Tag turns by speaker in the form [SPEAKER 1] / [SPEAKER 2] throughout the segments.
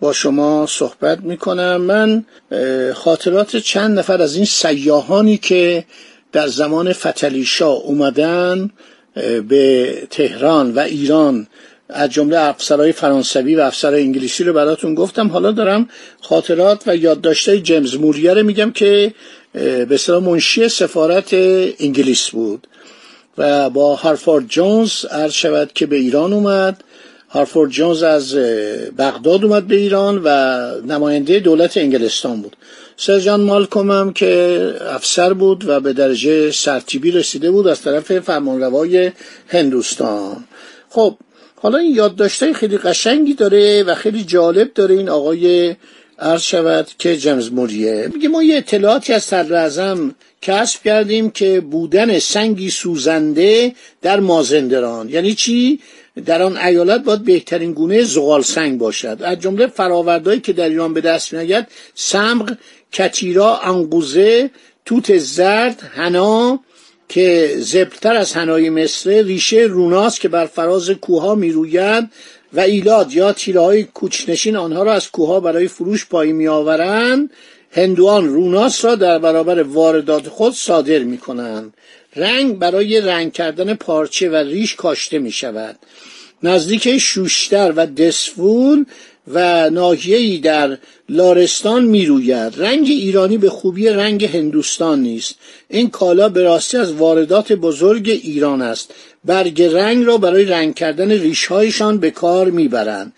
[SPEAKER 1] با شما صحبت می کنم من خاطرات چند نفر از این سیاهانی که در زمان فتلیشا اومدن به تهران و ایران از جمله افسرهای فرانسوی و افسرهای انگلیسی رو براتون گفتم. حالا دارم خاطرات و یادداشتهای جیمز موریه رو میگم که به اصطلاح منشی سفارت انگلیس بود و با هارفورد جونز عرض شود که به ایران اومد. هارفورد جونز از بغداد اومد به ایران و نماینده دولت انگلستان بود. سرجان مالکوم هم که افسر بود و به درجه سرتیبی رسیده بود از طرف فرمانروای هندوستان. خب حالا این یادداشتهای خیلی قشنگی داره و خیلی جالب داره این آقای عرض شود که جمز موریه میگه ما یه اطلاعاتی از صدر کسب کردیم که بودن سنگی سوزنده در مازندران. یعنی چی؟ در آن ایالت باید بهترین گونه زغال سنگ باشد. از جمله فراوردهایی که در ایران به دست میآید سمق کتیرا انقوزه توت زرد حنا که زبرتر از هنای مصر ریشه روناس که بر فراز کوها می‌روید و ایلاد یا تیره های کوچنشین آنها را از کوها برای فروش پایی میآورند هندوان روناس را در برابر واردات خود صادر می کنند. رنگ برای رنگ کردن پارچه و ریش کاشته می شود. نزدیک شوشتر و دسفول و ناحیه‌ای در لارستان می‌روید. رنگ ایرانی به خوبی رنگ هندوستان نیست. این کالا به راستی از واردات بزرگ ایران است. برگ رنگ را برای رنگ کردن ریشهایشان به کار می‌برند.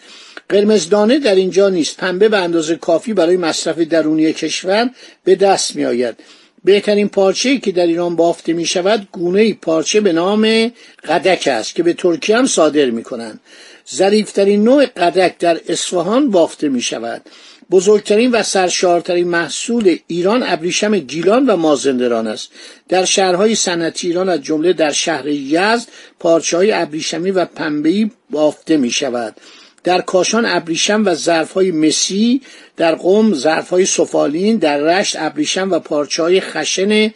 [SPEAKER 1] قرمزدانه در اینجا نیست. پنبه به اندازه کافی برای مصرف درونی کشور به دست می آید بهترین پارچه که در ایران بافته می شود گونه پارچه به نام قدک است که به ترکیه هم صادر می کنند. ظریفترین نوع قدک در اصفهان بافته می شود. بزرگترین و سرشارترین محصول ایران ابریشم گیلان و مازندران است. در شهرهای صنعتی ایران از جمله در شهر یزد پارچه های ابریشمی و پنبه‌ای بافته می شود. در کاشان ابریشم و ظرفهای مسی در قم ظرفهای سفالین در رشت ابریشم و پارچه های خشن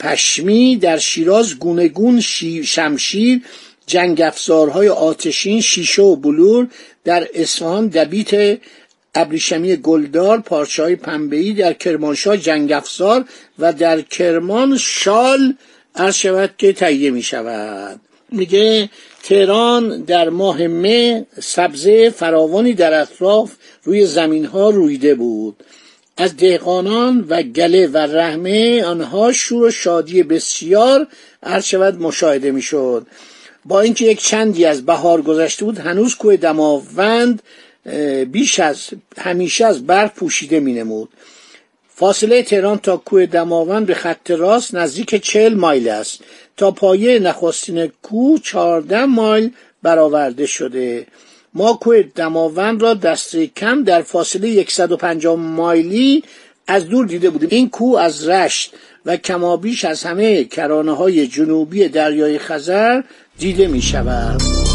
[SPEAKER 1] پشمی در شیراز گونگون شمشیر جنگ افزارهای آتشین شیشه و بلور در اصفهان دبیت ابریشمی گلدار پارچه های پنبهی در کرمانشاه جنگ افزار و در کرمان شال عرض شود که تهیه می شود میگه تهران در ماه مه سبزه فراوانی در اطراف روی زمین ها رویده بود. از دهقانان و گله و رحمه آنها شور و شادی بسیار شود مشاهده می‌شد. با اینکه یک چندی از بهار گذشته بود هنوز کوه دماوند بیش از همیشه از برف پوشیده می نمود فاصله تهران تا کوه دماوند به خط راست نزدیک چهل مایل است. تا پایه نخستین کوه چهارده مایل برآورده شده. ما کوه دماوند را دسته کم در فاصله 150 مایلی از دور دیده بودیم. این کوه از رشت و کمابیش از همه کرانه های جنوبی دریای خزر دیده می شود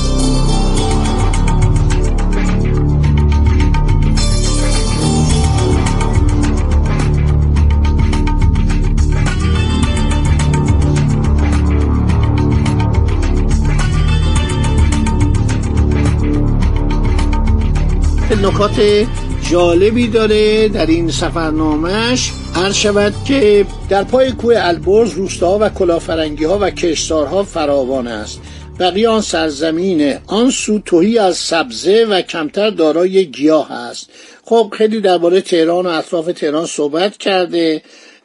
[SPEAKER 1] نکات جالبی داره در این سفرنامهش عرض شود که در پای کوه البرز روستاها و کلافرنگی ها و کشتارها فراوان است. بقیه آن سرزمین آن سو توهی از سبزه و کمتر دارای گیاه است. خب خیلی درباره تهران و اطراف تهران صحبت کرده.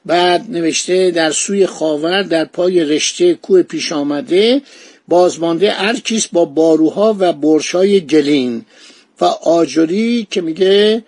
[SPEAKER 1] بعد نوشته در سوی خاور در پای رشته کوه پیش آمده بازمانده ارکیس با باروها و برشای گلین. و آجری که میگه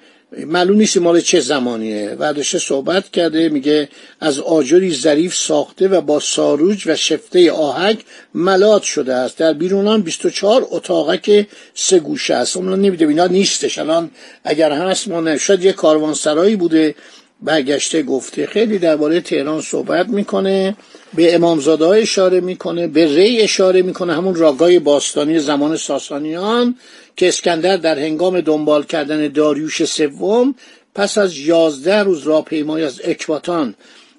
[SPEAKER 1] معلوم نیست مال چه زمانیه. ورداشه صحبت کرده میگه از آجری ظریف ساخته و با ساروج و شفته آهک ملات شده است. در بیرونان 24 اتاقک سه گوشه است. اون نمیده اینا نیستش. الان اگر هست ما نشد یه کاروانسرایی بوده برگشته گفته. خیلی درباره تهران صحبت می‌کنه. به امامزاده اشاره می‌کنه به ری اشاره می‌کنه همون راگای باستانی زمان ساسانیان که اسکندر در هنگام دنبال کردن داریوش سوم پس از یازده روز راهپیمایی از اکباتان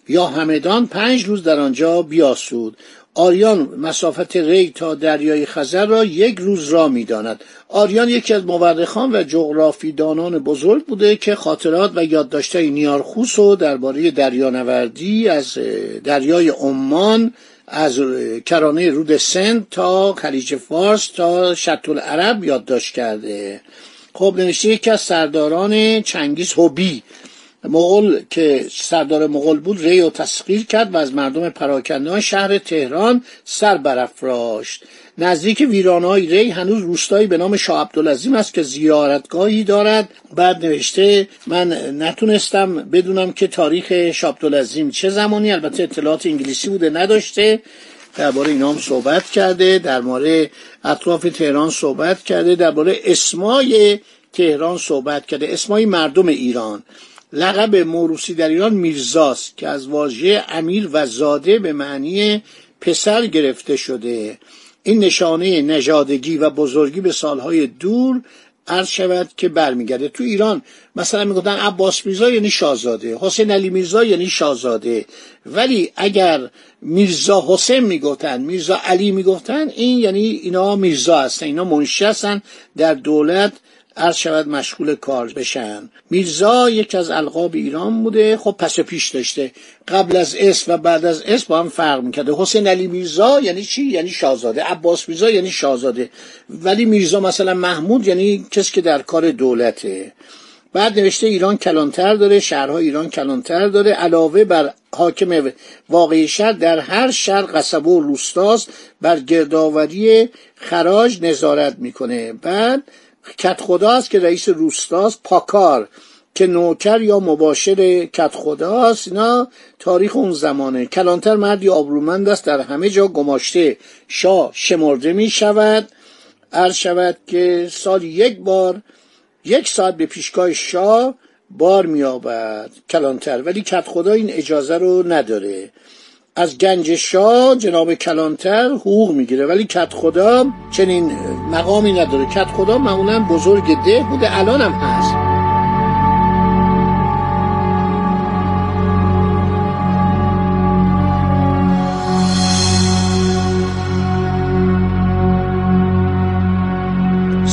[SPEAKER 1] یا همدان پنج روز در آنجا بیاسود. آریان مسافت ری تا دریای خزر را یک روز را می‌داند. آریان یکی از مورخان و جغرافیدانان بزرگ بوده که خاطرات و یادداشتهای نیارخوس و درباره دریانوردی از دریای عمان از کرانه رود سند تا خلیج فارس تا شط العرب یادداشت کرده. خب نوشته یکی از سرداران چنگیز هوبی مغول که سردار مغول بود ری و تسخیر کرد و از مردم پراکنده شهر تهران سر برافراشت. نزدیک ویرانهای ری هنوز روستایی به نام شاه عبدالعظیم است که زیارتگاهی دارد. بعد نوشته من نتونستم بدونم که تاریخ شاه عبدالعظیم چه زمانی البته اطلاعات انگلیسی بوده نداشته. درباره اینا هم صحبت کرده در مورد اطراف تهران صحبت کرده درباره اسمای تهران صحبت کرده اسمای مردم ایران. لقب موروسی در ایران میرزاست که از واژه امیر و زاده به معنی پسر گرفته شده. این نشانه نژادگی و بزرگی به سالهای دور عرض شود که برمیگرده. تو ایران مثلا می‌گفتن عباس میرزا یعنی شاهزاده حسین علی میرزا یعنی شاهزاده. ولی اگر میرزا حسین می‌گفتن میرزا علی می‌گفتن این یعنی اینا میرزا هستن اینا منشی هستن در دولت عرض شود مشغول کار بشن. میرزا یک از القاب ایران بوده خب پس پیش داشته. قبل از اسم و بعد از اسم با هم فرق می‌کرده. حسین علی میرزا یعنی چی؟ یعنی شاهزاده. عباس میرزا یعنی شاهزاده. ولی میرزا مثلا محمود یعنی کسی که در کار دولته. بعد نوشته ایران کلانتر داره شهرها ایران کلانتر داره. علاوه بر حاکم واقعی شهر در هر شهر قصبه و روستاست. بر گردآوری خراج نظارت می‌کنه. بعد کت خداست که رئیس روستاست پاکار. که نوکر یا مباشر کت خداست اینا تاریخ اون زمانه. کلانتر مردی آبرومند است در همه جا گماشته. شاه شمرده می شود. عرض شود که سال یک بار یک ساعت به پیشگاه شاه بار میابد کلانتر. ولی کت خدا این اجازه رو نداره. از گنج شاه جناب کلانتر حقوق می‌گیره. ولی کت خدا چنین مقامی نداره. کت خدا معمولا بزرگ ده بوده الان هم هست.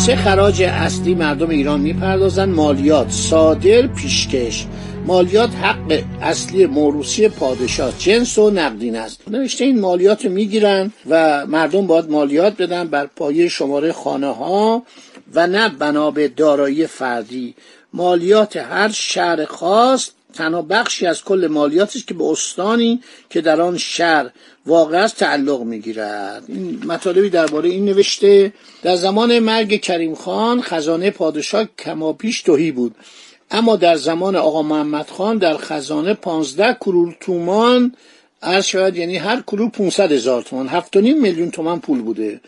[SPEAKER 1] سه خراج اصلی مردم ایران می‌پردازن مالیات صادر پیشکش. مالیات حق اصلی موروسی پادشاه جنس و نقدین است. نوشته این مالیات می‌گیرن و مردم باید مالیات بدن بر پایه شماره خانه ها و نه بنا به دارایی فردی. مالیات هر شهر خاص تنها بخشی از کل مالیاتی که به استانی که در آن شهر واقع است تعلق می‌گیرد. این مطالبی درباره این نوشته در زمان مرگ کریم خان خزانه پادشاه کماپیش توهی بود. اما در زمان آقا محمد خان در خزانه پانزده کرور تومان عرض شود یعنی هر کرور 500 هزار تومان هفت میلیون تومان پول بوده.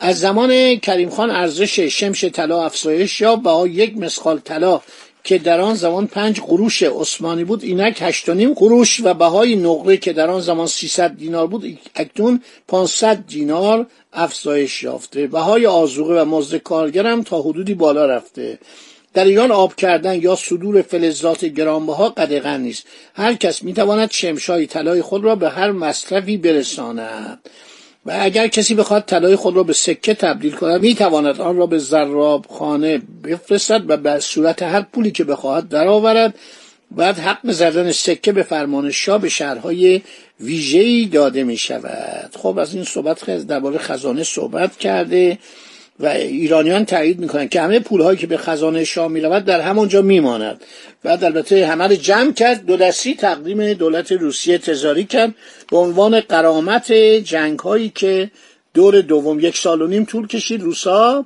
[SPEAKER 1] از زمان کریم خان ارزش شمش طلا افزایش یا با یک مسخال طلا که در آن زمان پنج قروش عثمانی بود اینک هشت و نیم قروش و بهای نقره که در آن زمان 300 دینار بود اکنون 500 دینار افزایش یافته. بهای آزوقه و مزد کارگرم تا حدودی بالا رفته. در ایران آب کردن یا صدور فلزات گرانبها قدغن نیست. هر کس می‌تواند شمشای طلای خود را به هر مصرفی برساند. و اگر کسی بخواد طلای خود را به سکه تبدیل کند می‌تواند آن را به زراب خانه بفرستد و به صورت هر پولی که بخواهد درآورد. بعد حق زدن سکه به فرمان شاه به شهرهای ویژه‌ای داده می شود خب از این صحبت درباره خزانه صحبت کرده. و ایرانیان تایید می‌کنن که همه پولهایی که به خزانه شاه می‌رود در همونجا میماند. بعد البته همه رو جمع کرد دو دستی تقدیم دولت روسیه تزاری کرد به عنوان قرامت جنگ هایی که دور دوم یک سال و نیم طول کشید. روسا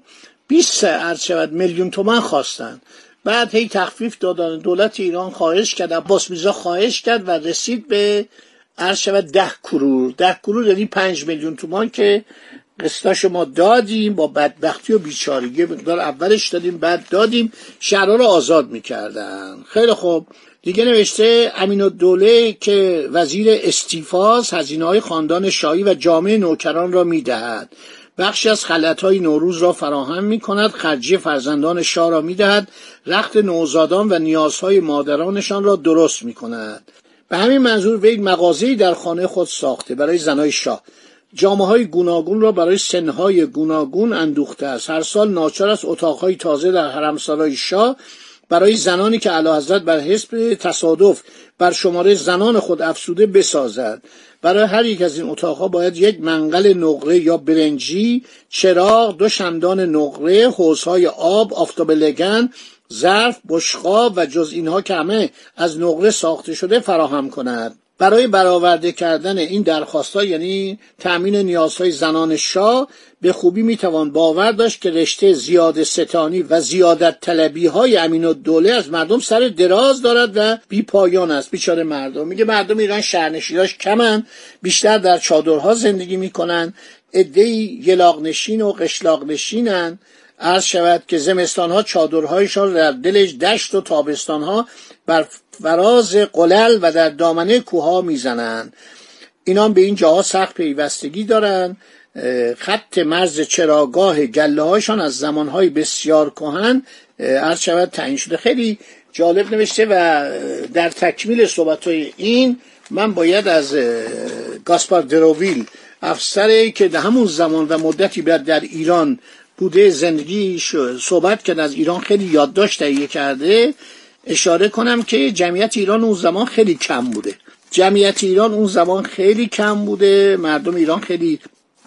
[SPEAKER 1] 20 عرض شود میلیون تومن خواستن. بعد هی تخفیف دادن. دولت ایران خواهش کرد عباس میرزا خواهش کرد و رسید به عرض شود ده کرور. ده کرور یعنی پنج میلیون تومان که قسطاش ما دادیم با بدبختی و بیچارگی مقدار اولش دادیم بعد دادیم. شهرها رو آزاد می‌کردن. خیلی خوب. دیگه نوشته امین الدوله که وزیر استیفاز هزینه های خاندان شاهی و جامعه نوکران را می‌دهد. بخشی از های نوروز را فراهم می کند خرجی فرزندان شاه را می دهد رخت نوزادان و نیازهای مادرانشان را درست می کند به همین منظور وی مغازه‌ای در خانه خود ساخته برای زنای شاه. جامعه های گوناگون را برای سنهای گوناگون اندوخته است. هر سال ناچار است اتاقهای تازه در حرمسرای شاه برای زنانی که علا حضرت بر حسب تصادف بر شماره زنان خود افسوده بسازد. برای هر یک از این اتاقها باید یک منقل نقره یا برنجی چراغ دو شمدان نقره حوزهای آب آفتاب لگن ظرف بشقاب و جز اینها که همه از نقره ساخته شده فراهم کند. برای برآورده کردن این درخواست یعنی تأمین نیازهای زنان شاه به خوبی می‌توان باور داشت که رشته زیاد ستانی و زیادت طلبی های امین دوله از مردم سر دراز دارد و بی پایان است. بیچاره مردم. میگه مردم ایران شهرنشیناش کمن. بیشتر در چادرها زندگی می‌کنن. یلاق نشین و قشلاق نشینن عرض شود که زمستان ها چادرهایشان در دلش دشت و تابستان ها بر فراز قلل و در دامنه کوها می‌زنند. اینان به این جاها سخت پیوستگی دارند. خط مرز چراگاه گله هاشان از زمانهای بسیار کهن عرض شود تعیین شده. خیلی جالب نوشته و در تکمیل صحبت های این من باید از گاسپار دروویل افسری که در همون زمان و مدتی بعد در ایران بوده زندگی صحبت کرد از ایران خیلی یادداشت تهیه کرده. اشاره کنم که جمعیت ایران اون زمان خیلی کم بوده. جمعیت ایران اون زمان خیلی کم بوده. مردم ایران خیلی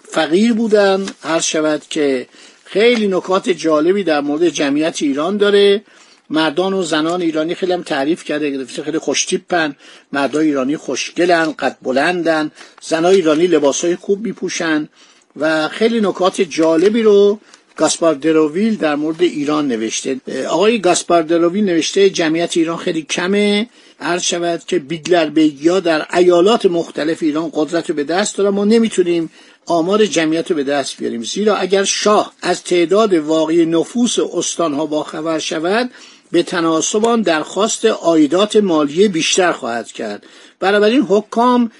[SPEAKER 1] فقیر بودن. هر شود که خیلی نکات جالبی در مورد جمعیت ایران داره. مردان و زنان ایرانی خیلی هم تعریف کرده خیلی خوشتیپن. مردای ایرانی خوشگلن قد بلندن. زنای ایرانی لباسای خوب میپوشن. و خیلی نکات جالبی رو گاسپار دروویل در مورد ایران نوشته. آقای گاسپار دروویل نوشته جمعیت ایران خیلی کمه. عرض شود که بیگلر بیگیا در ایالات مختلف ایران قدرت رو به دست داره ما نمی‌تونیم آمار جمعیت رو به دست بیاریم. زیرا اگر شاه از تعداد واقعی نفوس استانها با خبر شود به تناسب آن درخواست آیدات مالی بیشتر خواهد کرد. بنابراین حکام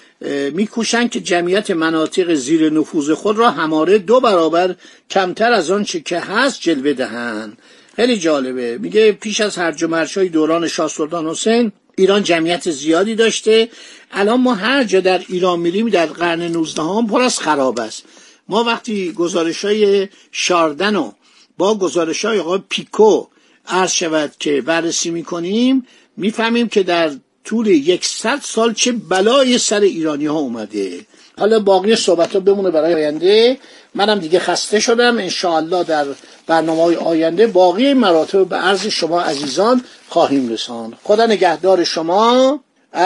[SPEAKER 1] میکوشند که جمعیت مناطق زیر نفوذ خود را هماره دو برابر کمتر از آنچه که هست جلوه دهند. خیلی جالبه. میگه پیش از هرج و های دوران شاه سلطان حسین ایران جمعیت زیادی داشته. الان ما هر جا در ایران میریم در قرن 19 هم پر از خراب است. ما وقتی گزارش های شاردن و با گزارش های آقای پیکو عرض شود که بررسی می‌کنیم می‌فهمیم که در طول یکصد سال چه بلای سر ایرانی ها اومده. حالا باقی صحبت ها بمونه برای آینده. منم دیگه خسته شدم. انشاءالله در برنامه های آینده باقی مراتب به عرض شما عزیزان خواهیم رسان خدا نگهدار شما.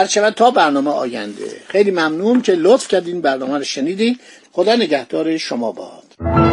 [SPEAKER 1] شود تا برنامه آینده. خیلی ممنون که لطف کردین برنامه رو شنیدی خدا نگهدار شما باد.